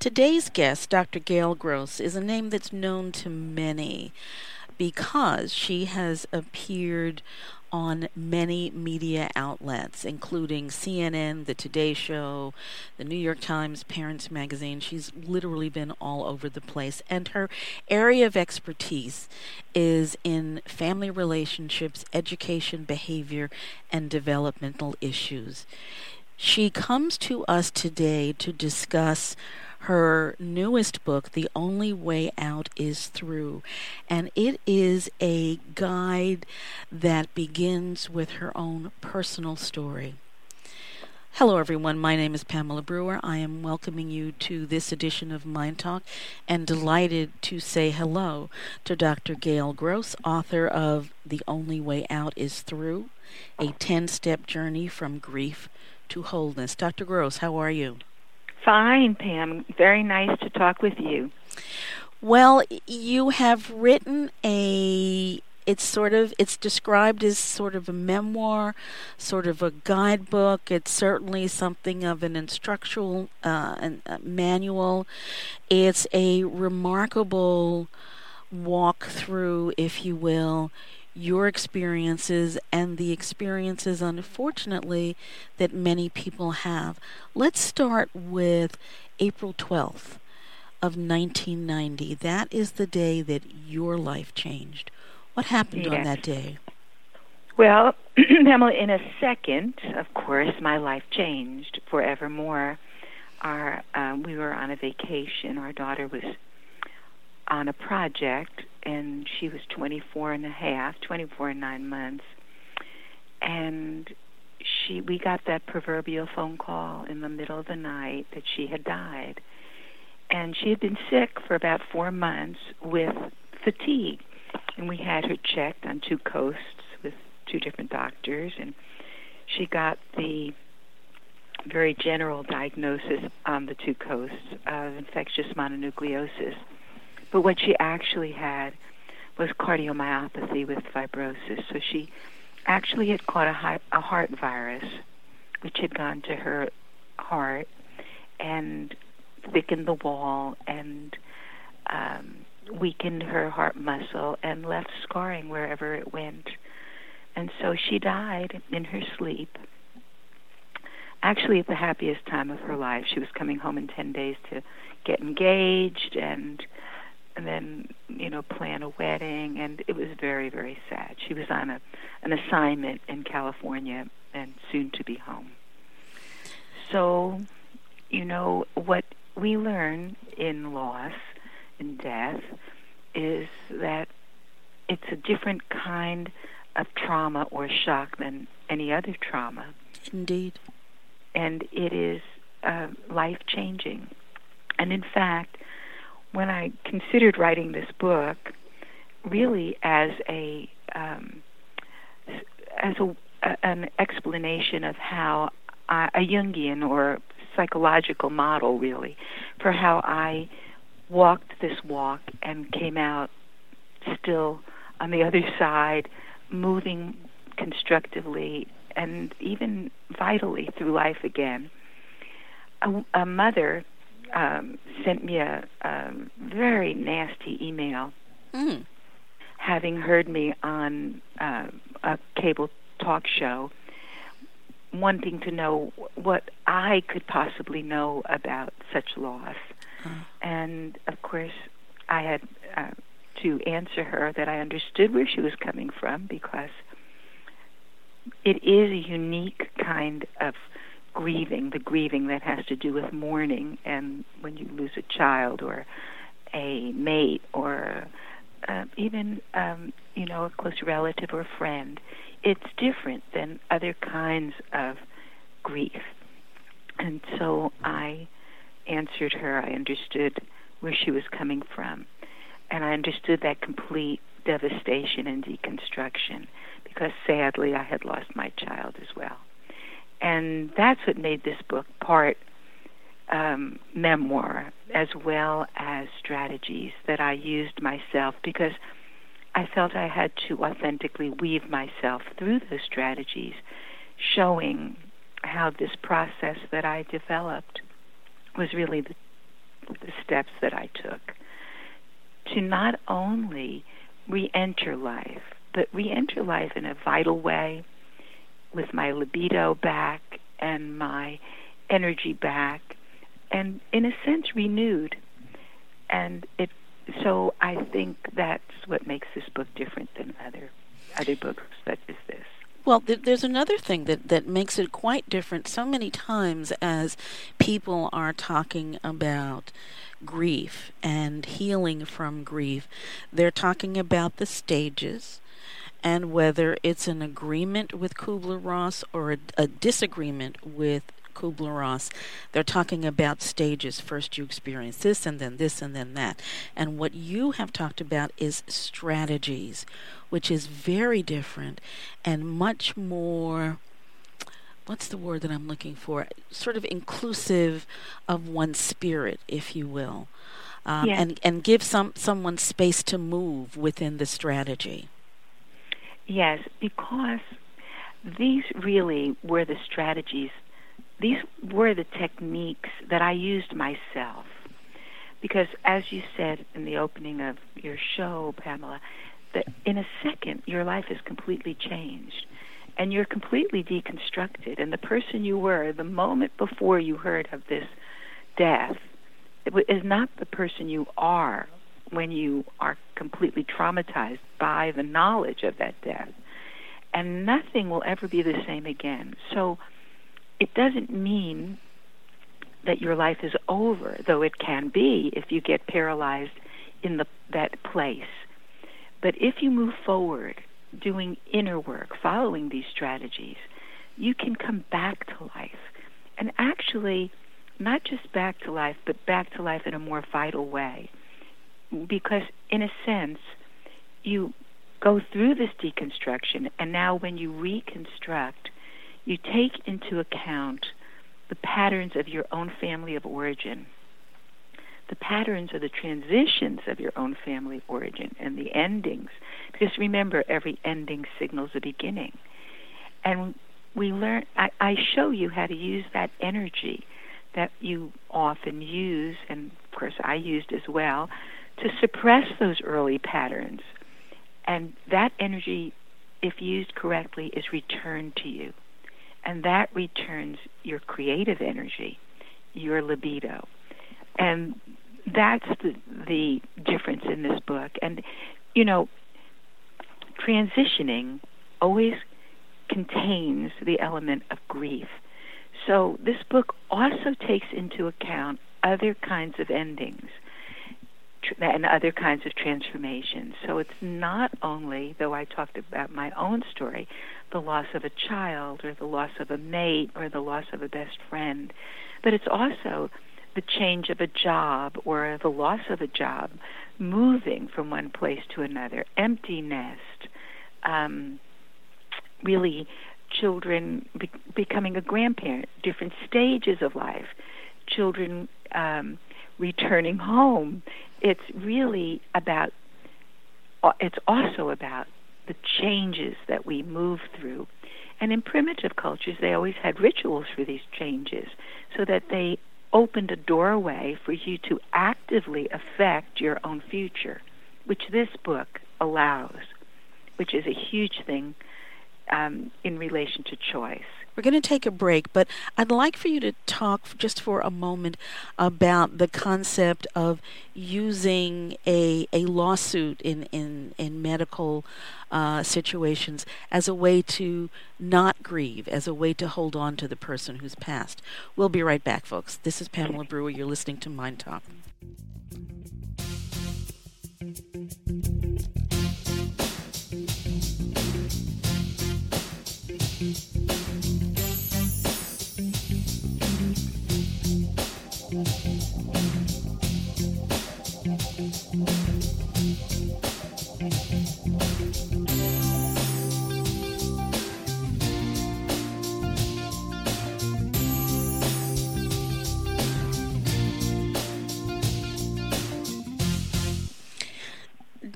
Today's guest, Dr. Gail Gross, is a name that's known to many because she has appeared on many media outlets, including CNN, The Today Show, The New York Times, Parents Magazine. She's literally been all over the place. And her area of expertise is in family relationships, education, behavior, and developmental issues. She comes to us today to discuss her newest book, The Only Way Out is Through. And it is a guide that begins with her own personal story. Hello, everyone. My name is Pamela Brewer. I am welcoming you to this edition of Mind Talk and delighted to say hello to Dr. Gail Gross, author of The Only Way Out is Through, a 10 step journey from grief to wholeness. Dr. Gross, how are you? Fine, Pam. Very nice to talk with you. Well, you have written a it's sort of it's described as sort of a memoir, sort of a guidebook. It's certainly something of an instructional uh, an, uh, manual. It's a remarkable walk through, if you will, your experiences and the experiences, unfortunately, that many people have. Let's start with April 12th of 1990. That is the day that your life changed. What happened yes. on that day? Well, Pamela, in a second, of course, my life changed forevermore. Our um, we were on a vacation. Our daughter was on a project, and she was 24 and a half, 24 and nine months, and she we got that proverbial phone call in the middle of the night that she had died, and she had been sick for about four months with fatigue, and we had her checked on two coasts with two different doctors, and she got the very general diagnosis on the two coasts of infectious mononucleosis but what she actually had was cardiomyopathy with fibrosis. So she actually had caught a, heart, a heart virus, which had gone to her heart and thickened the wall and um, weakened her heart muscle and left scarring wherever it went. And so she died in her sleep. Actually, at the happiest time of her life, she was coming home in 10 days to get engaged and and then you know plan a wedding and it was very very sad. She was on a an assignment in california and soon to be home. So you know what we learn in loss and death is that it's a different kind of trauma or shock than any other trauma. Indeed. And it is uh, life changing and in fact when I considered writing this book, really as a um, as a, a, an explanation of how I, a Jungian or psychological model, really, for how I walked this walk and came out still on the other side, moving constructively and even vitally through life again. A, a mother um, sent me a, a very nasty email, mm. having heard me on uh, a cable talk show, wanting to know what I could possibly know about such loss. Mm. And of course, I had uh, to answer her that I understood where she was coming from because it is a unique kind of grieving, the grieving that has to do with mourning, and when you lose a child or a mate or uh, even um, you know a close relative or friend, it's different than other kinds of grief. And so I answered her. I understood where she was coming from, and I understood that complete devastation and deconstruction because sadly I had lost my child as well and that's what made this book part um, memoir as well as strategies that I used myself because I felt I had to authentically weave myself through those strategies, showing how this process that I developed was really the the steps that I took to not only re enter life, but re enter life in a vital way with my libido back and my energy back and in a sense renewed and it so I think that's what makes this book different than other other books such as this. Well, th- there's another thing that, that makes it quite different. So many times, as people are talking about grief and healing from grief, they're talking about the stages and whether it's an agreement with Kubler Ross or a, a disagreement with Kubler Ross, they're talking about stages. First, you experience this, and then this, and then that. And what you have talked about is strategies, which is very different and much more. What's the word that I'm looking for? Sort of inclusive of one's spirit, if you will, um, yes. and and give some someone space to move within the strategy. Yes, because these really were the strategies. These were the techniques that I used myself. Because as you said in the opening of your show, Pamela, that in a second your life is completely changed. And you're completely deconstructed. And the person you were the moment before you heard of this death is not the person you are when you are completely traumatized by the knowledge of that death and nothing will ever be the same again so it doesn't mean that your life is over, though it can be if you get paralyzed in the, that place. But if you move forward, doing inner work, following these strategies, you can come back to life. And actually, not just back to life, but back to life in a more vital way. Because, in a sense, you go through this deconstruction, and now when you reconstruct, you take into account the patterns of your own family of origin, the patterns of the transitions of your own family of origin, and the endings. Because remember, every ending signals a beginning. And we learn, I, I show you how to use that energy that you often use, and of course I used as well, to suppress those early patterns. And that energy, if used correctly, is returned to you and that returns your creative energy, your libido. And that's the the difference in this book. And you know, transitioning always contains the element of grief. So this book also takes into account other kinds of endings and other kinds of transformations. So it's not only, though I talked about my own story, the loss of a child or the loss of a mate or the loss of a best friend, but it's also the change of a job or the loss of a job, moving from one place to another, empty nest, um, really children be- becoming a grandparent, different stages of life, children um, returning home. It's really about, uh, it's also about the changes that we move through. And in primitive cultures, they always had rituals for these changes so that they opened a doorway for you to actively affect your own future, which this book allows, which is a huge thing um, in relation to choice. We're going to take a break, but I'd like for you to talk just for a moment about the concept of using a, a lawsuit in, in, in medical uh, situations as a way to not grieve, as a way to hold on to the person who's passed. We'll be right back, folks. This is Pamela Brewer. You're listening to Mind Talk.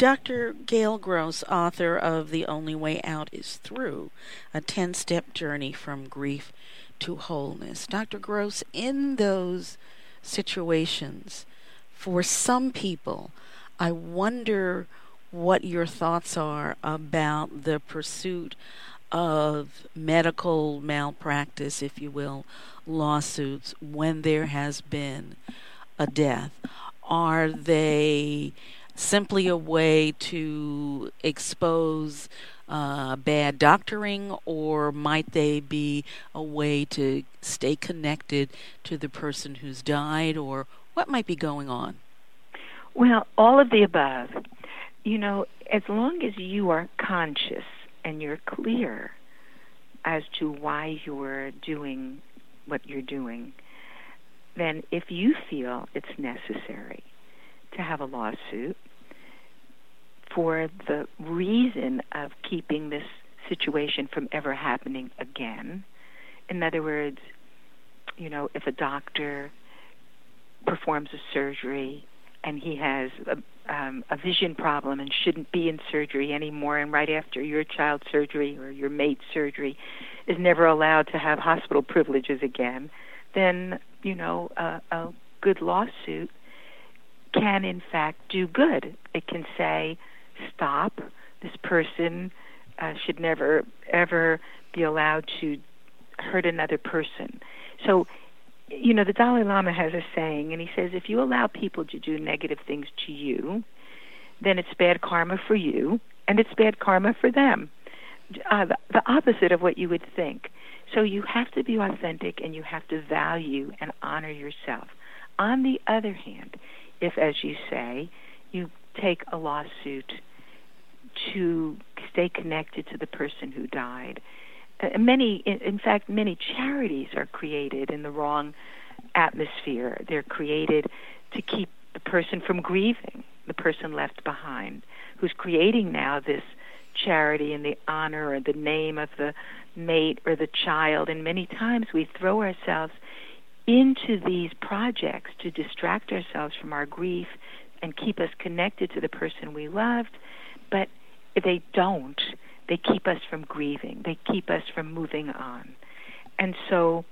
Dr. Gail Gross, author of The Only Way Out is Through, a 10 step journey from grief to wholeness. Dr. Gross, in those situations, for some people, I wonder what your thoughts are about the pursuit of medical malpractice, if you will, lawsuits when there has been a death. Are they simply a way to expose uh, bad doctoring, or might they be a way to stay connected to the person who's died, or what might be going on? Well, all of the above. You know, as long as you are conscious and you're clear as to why you're doing what you're doing, then if you feel it's necessary to have a lawsuit for the reason of keeping this situation from ever happening again, in other words, you know, if a doctor performs a surgery and he has a, um, a vision problem and shouldn't be in surgery anymore, and right after your child's surgery or your mate's surgery is never allowed to have hospital privileges again, then you know a, a good lawsuit can in fact do good. It can say, stop. This person uh, should never ever be allowed to hurt another person. So you know, the Dalai Lama has a saying, and he says, if you allow people to do negative things to you, then it's bad karma for you, and it's bad karma for them. Uh, the, the opposite of what you would think. So you have to be authentic and you have to value and honor yourself. On the other hand, if, as you say, you take a lawsuit to stay connected to the person who died, uh, many, in, fact, many charities are created in the wrong atmosphere. They're created to keep the person from grieving, the person left behind, who's creating now this charity in the honor or the name of the mate or the child. And many times we throw ourselves into these projects to distract ourselves from our grief and keep us connected to the person we loved. But they don't, they keep us from grieving. They keep us from moving on. And so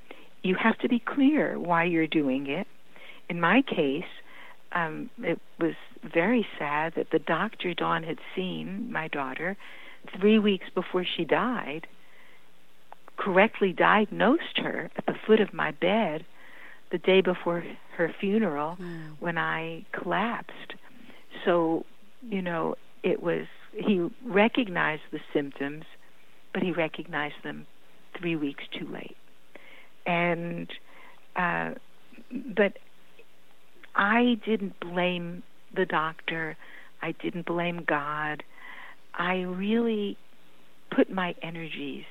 you have to be clear why you're doing it. In my case, um, it was very sad that the doctor Dawn had seen, my daughter, three weeks before she died, correctly diagnosed her at the foot of my bed the day before her funeral mm. when I collapsed. So, you know, it was he recognized the symptoms, but he recognized them three weeks too late. And uh, but I didn't blame the doctor. I didn't blame God. I really put my energies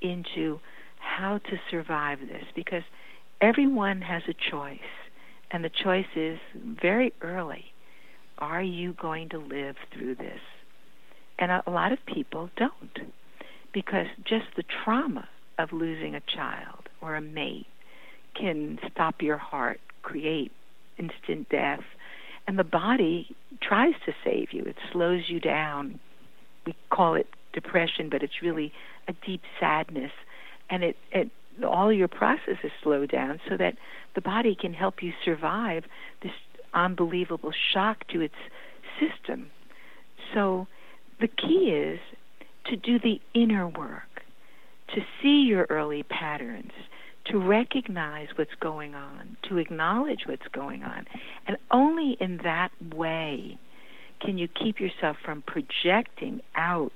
into how to survive this because everyone has a choice, and the choice is very early. Are you going to live through this? And a, a lot of people don't because just the trauma of losing a child or a mate can stop your heart, create instant death. And the body tries to save you. It slows you down. We call it depression, but it's really a deep sadness. And it, it all your processes slow down so that the body can help you survive this unbelievable shock to its system. So the key is to do the inner work, to see your early patterns, to recognize what's going on, to acknowledge what's going on. And only in that way can you keep yourself from projecting out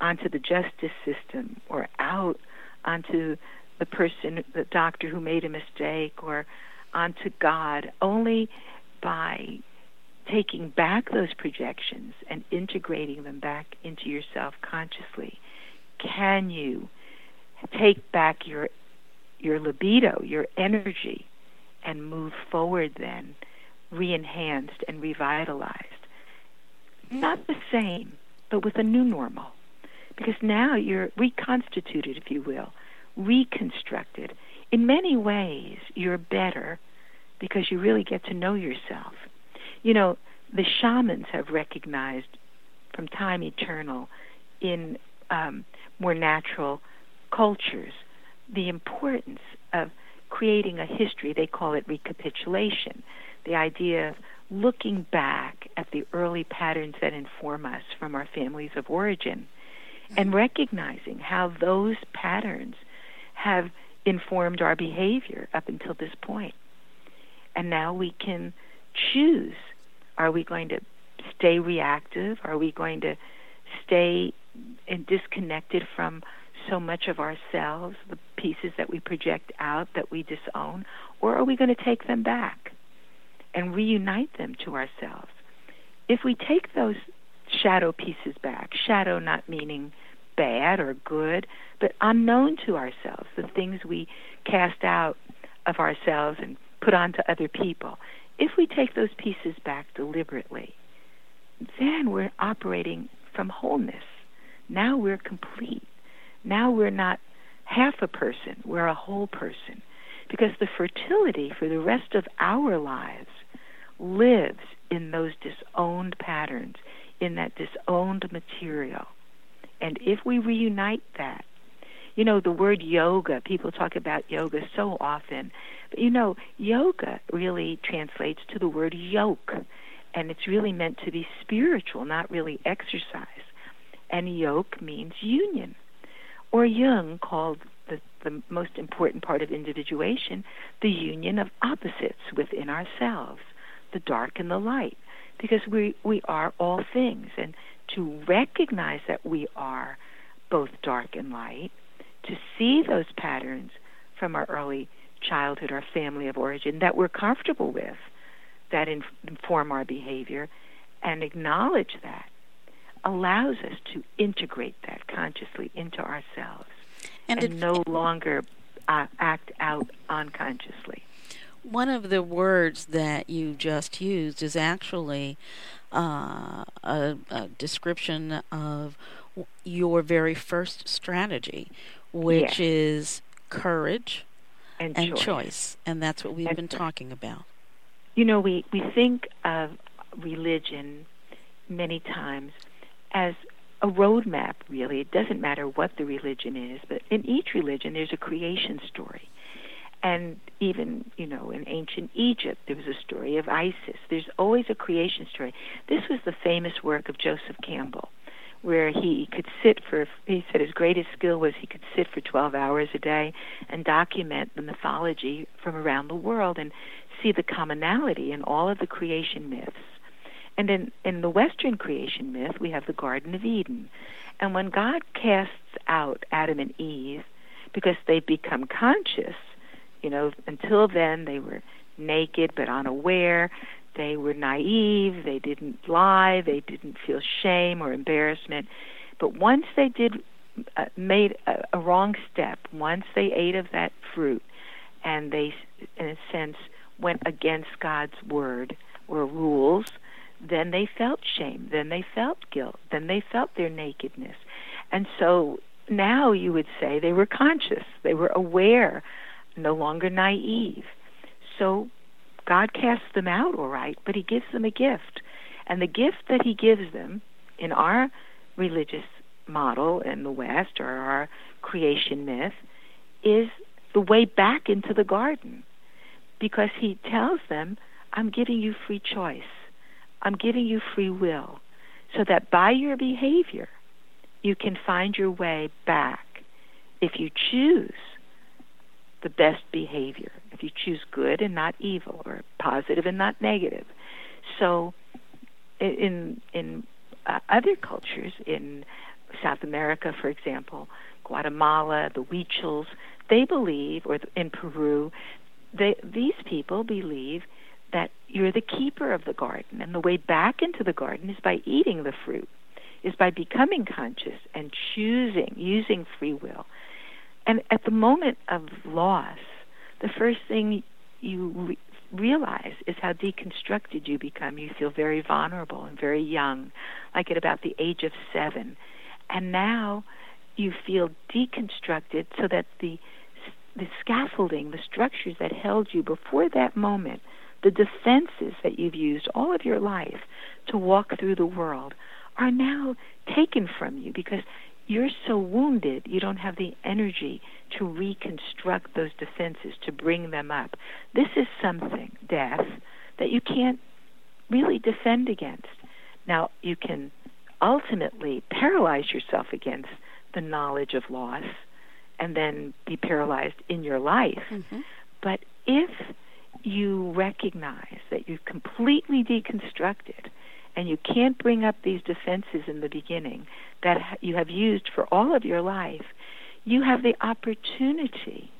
onto the justice system or out onto the person, the doctor who made a mistake, or onto God, only by taking back those projections and integrating them back into yourself consciously, can you take back your your libido, your energy, and move forward then, re-enhanced and revitalized? Not the same, but with a new normal. Because now you're reconstituted, if you will, reconstructed. In many ways, you're better because you really get to know yourself you know, the shamans have recognized from time eternal in um, more natural cultures the importance of creating a history. They call it recapitulation. The idea of looking back at the early patterns that inform us from our families of origin and recognizing how those patterns have informed our behavior up until this point. And now we can choose are we going to stay reactive? Are we going to stay and disconnected from so much of ourselves, the pieces that we project out that we disown? Or are we going to take them back and reunite them to ourselves? If we take those shadow pieces back, shadow not meaning bad or good, but unknown to ourselves, the things we cast out of ourselves and put onto other people. If we take those pieces back deliberately, then we're operating from wholeness. Now we're complete. Now we're not half a person, we're a whole person. Because the fertility for the rest of our lives lives in those disowned patterns, in that disowned material. And if we reunite that, you know, the word yoga, people talk about yoga so often. But you know, yoga really translates to the word yoke. And it's really meant to be spiritual, not really exercise. And yoke means union. Or Jung called the, the most important part of individuation the union of opposites within ourselves, the dark and the light. Because we, we are all things. And to recognize that we are both dark and light, to see those patterns from our early childhood, our family of origin that we're comfortable with, that inform our behavior, and acknowledge that allows us to integrate that consciously into ourselves and, and no longer uh, act out unconsciously. One of the words that you just used is actually uh, a, a, description of your very first strategy, which yes. is courage and, and choice. choice. And that's what we've and been talking about. You know, we, we think of religion many times as a roadmap, really. It doesn't matter what the religion is, but in each religion there's a creation story. And even, you know, in ancient Egypt, there was a story of Isis. There's always a creation story. This was the famous work of Joseph Campbell, where he could sit for, he said his greatest skill was he could sit for 12 hours a day and document the mythology from around the world and see the commonality in all of the creation myths. And in, in the Western creation myth, we have the Garden of Eden. And when God casts out Adam and Eve, because they've become conscious you know, until then they were naked but unaware. They were naive. They didn't lie. They didn't feel shame or embarrassment. But once they did uh, made a, a wrong step, once they ate of that fruit, and they, in a sense, went against God's word or rules, then they felt shame. Then they felt guilt. Then they felt their nakedness. And so now you would say they were conscious. They were aware no longer naive. So God casts them out all right, but He gives them a gift. And the gift that He gives them in our religious model in the West or our creation myth is the way back into the garden. Because He tells them, I'm giving you free choice, I'm giving you free will, so that by your behavior, you can find your way back. If you choose the best behavior. If you choose good and not evil, or positive and not negative. So, in in uh, other cultures, in South America, for example, Guatemala, the Huichols, they believe, or in Peru, they, these people believe that you're the keeper of the garden, and the way back into the garden is by eating the fruit, is by becoming conscious and choosing, using free will and at the moment of loss, the first thing you re- realize is how deconstructed you become. You feel very vulnerable and very young, like at about the age of seven. And now you feel deconstructed so that the the scaffolding, the structures that held you before that moment, the defenses that you've used all of your life to walk through the world are now taken from you because you're so wounded, you don't have the energy to reconstruct those defenses, to bring them up. This is something, death, that you can't really defend against. Now, you can ultimately paralyze yourself against the knowledge of loss and then be paralyzed in your life. Mm-hmm. But if you recognize that you've completely deconstructed and you can't bring up these defenses in the beginning that you have used for all of your life, you have the opportunity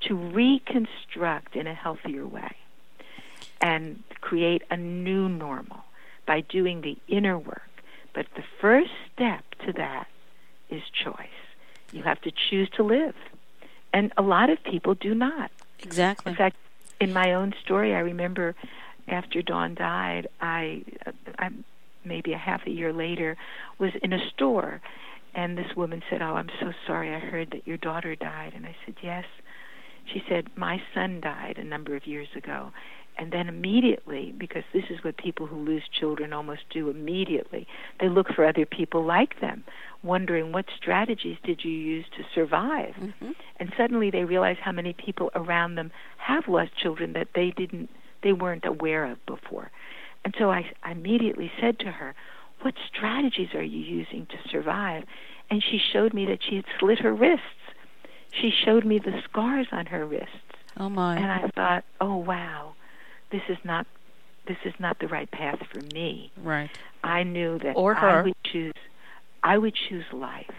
to reconstruct in a healthier way and create a new normal by doing the inner work. But the first step to that is choice. You have to choose to live. And a lot of people do not. Exactly. In fact, in my own story, I remember after Dawn died, I, I maybe a half a year later was in a store, and this woman said, "Oh, I'm so sorry. I heard that your daughter died." And I said, "Yes." She said, "My son died a number of years ago." And then immediately, because this is what people who lose children almost do immediately, they look for other people like them, wondering what strategies did you use to survive. Mm-hmm. And suddenly they realize how many people around them have lost children that they didn't they weren't aware of before. And so I, I immediately said to her, What strategies are you using to survive? And she showed me that she had slit her wrists. She showed me the scars on her wrists. Oh my. And I thought, Oh wow, this is not this is not the right path for me. Right. I knew that Or her. I would choose I would choose life.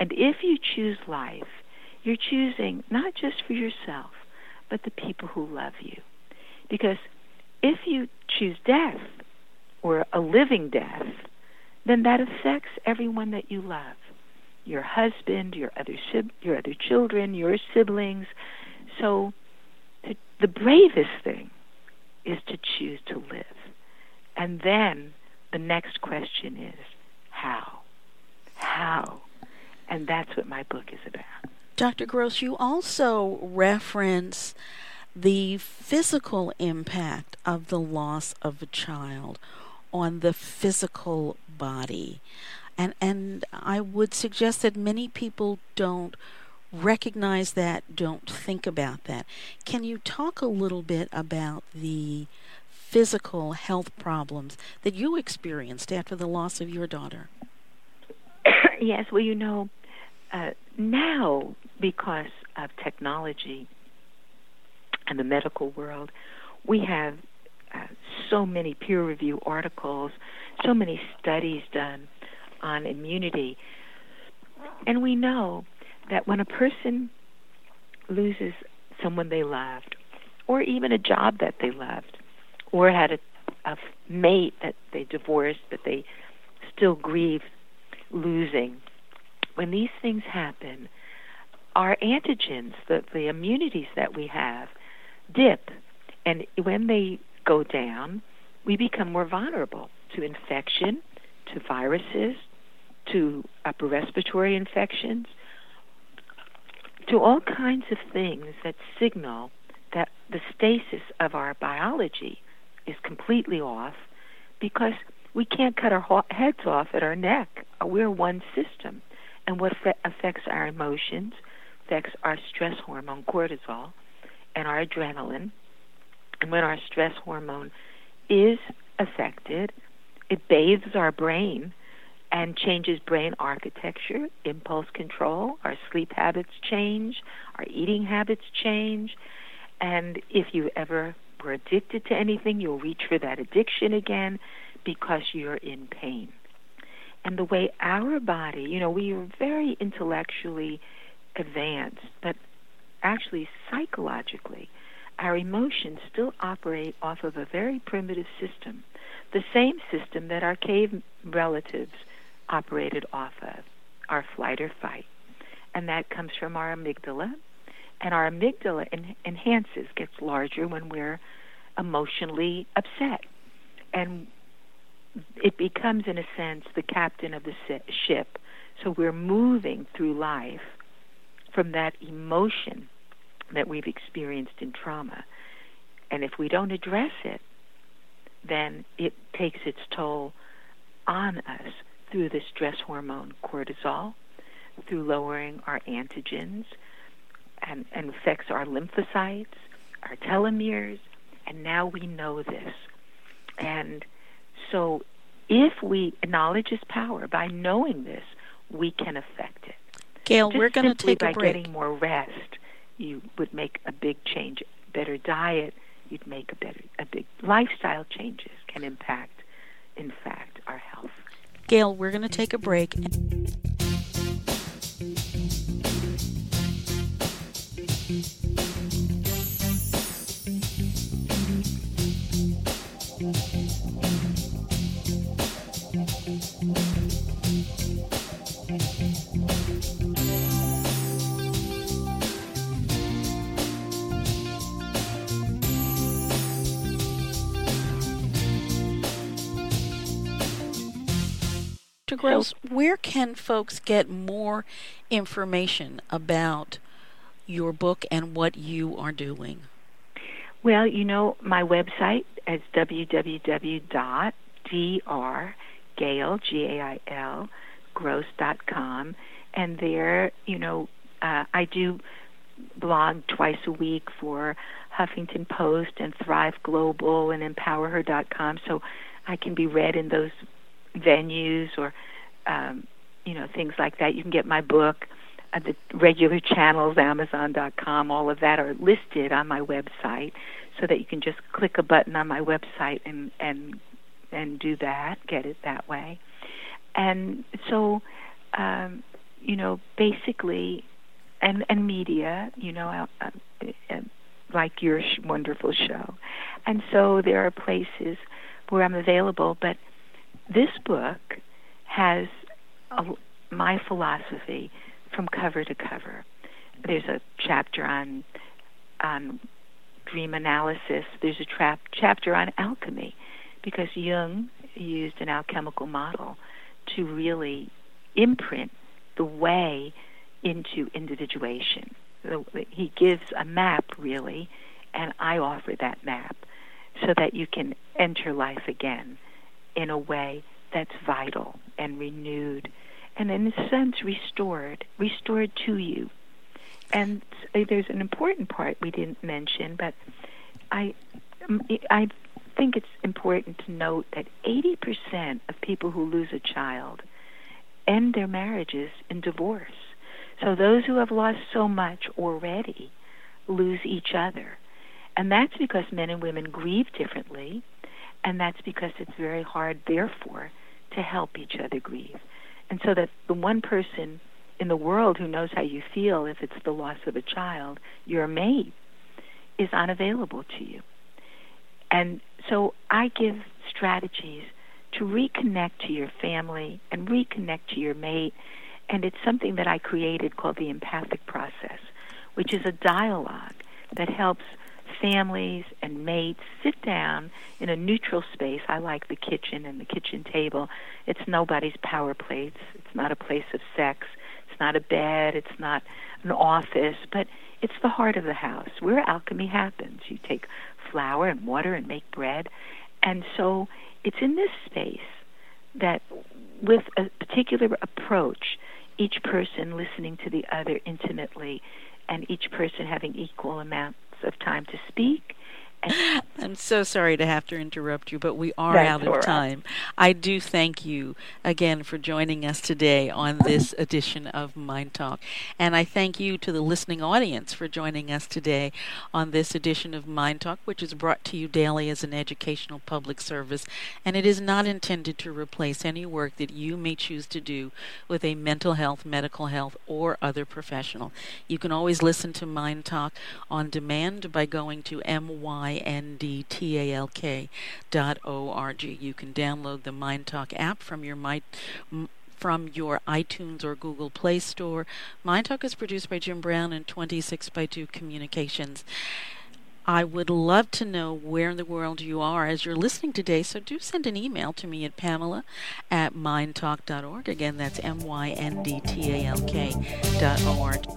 And if you choose life, you're choosing not just for yourself, but the people who love you. Because if you choose death or a living death, then that affects everyone that you love. Your husband, your other your other children, your siblings. So the, the bravest thing is to choose to live. And then the next question is how? How? And that's what my book is about. Dr. Gross, you also reference the physical impact of the loss of a child on the physical body. And and I would suggest that many people don't recognize that, don't think about that. Can you talk a little bit about the physical health problems that you experienced after the loss of your daughter? yes, well, you know, uh, now because of technology and the medical world, we have uh, so many peer review articles, so many studies done on immunity. And we know that when a person loses someone they loved, or even a job that they loved, or had a, a mate that they divorced but they still grieve losing, when these things happen, our antigens, the, the immunities that we have, dip. And when they go down, we become more vulnerable to infection, to viruses, to upper respiratory infections, to all kinds of things that signal that the stasis of our biology is completely off because we can't cut our heads off at our neck. We're one system. And what affects our emotions affects our stress hormone, cortisol, and our adrenaline. And when our stress hormone is affected, it bathes our brain and changes brain architecture, impulse control, our sleep habits change, our eating habits change. And if you ever were addicted to anything, you'll reach for that addiction again because you're in pain. And the way our body, you know, we are very intellectually advanced, but actually psychologically, our emotions still operate off of a very primitive system, the same system that our cave relatives operated off of, our flight or fight. And that comes from our amygdala. And our amygdala en- enhances, gets larger when we're emotionally upset. And it becomes, in a sense, the captain of the ship. So we're moving through life from that emotion that we've experienced in trauma. And if we don't address it, then it takes its toll on us through the stress hormone cortisol, through lowering our antigens, and, and affects our lymphocytes, our telomeres, and now we know this. And so if we knowledge is power, by knowing this, we can affect it. Gail, Just we're going to take by a break. getting more rest, you would make a big change. Better diet, you'd make a better a big lifestyle changes can impact, in fact, our health. Gail, we're going to take a break. Dr. Gross, where can folks get more information about your book and what you are doing? Well, you know, my website is www.drgail, gross.com. And there, you know, uh, I do blog twice a week for Huffington Post and Thrive Global and EmpowerHer.com. So I can be read in those venues or um, you know things like that. You can get my book, uh, the regular channels, Amazon.com. All of that are listed on my website, so that you can just click a button on my website and and and do that, get it that way. And so, um, you know, basically, and and media, you know, uh, uh, like your sh- wonderful show, and so there are places where I'm available, but this book has a, my philosophy from cover to cover. There's a chapter on on dream analysis. There's a trap, chapter on alchemy because Jung used an alchemical model to really imprint the way into individuation. He gives a map, really, and I offer that map so that you can enter life again in a way that's vital and renewed and in a sense restored restored to you. And uh, there's an important part we didn't mention but i i think it's important to note that 80% of people who lose a child end their marriages in divorce. So those who have lost so much already lose each other. And that's because men and women grieve differently and that's because it's very hard, therefore, to help each other grieve. And so that the one person in the world who knows how you feel if it's the loss of a child, your mate, is unavailable to you. And so I give strategies to reconnect to your family and reconnect to your mate. And it's something that I created called the empathic process, which is a dialogue that helps families and mates sit down in a neutral space. I like the kitchen and the kitchen table. It's nobody's power plates. It's not a place of sex. It's not a bed. It's not an office, but it's the heart of the house where alchemy happens. You take flour and water and make bread. And so it's in this space that, with a particular approach, each person listening to the other intimately and each person having equal amount of time to speak. I'm so sorry to have to interrupt you, but we are out of time. I do thank you again for joining us today on this edition of Mind Talk. And I thank you to the listening audience for joining us today on this edition of Mind Talk, which is brought to you daily as an educational public service. And it is not intended to replace any work that you may choose to do with a mental health, medical health, or other professional. You can always listen to Mind Talk on demand by going to MY I-N-D-T-A-L-K dot O-R-G. You can download the Mind Talk app from your from your iTunes or Google Play Store. Mind Talk is produced by Jim Brown and 26 by 2 Communications. I would love to know where in the world you are as you're listening today, so do send an email to me at pamela at myndtalk.org. Again, that's M Y N D T A L K dot O R G.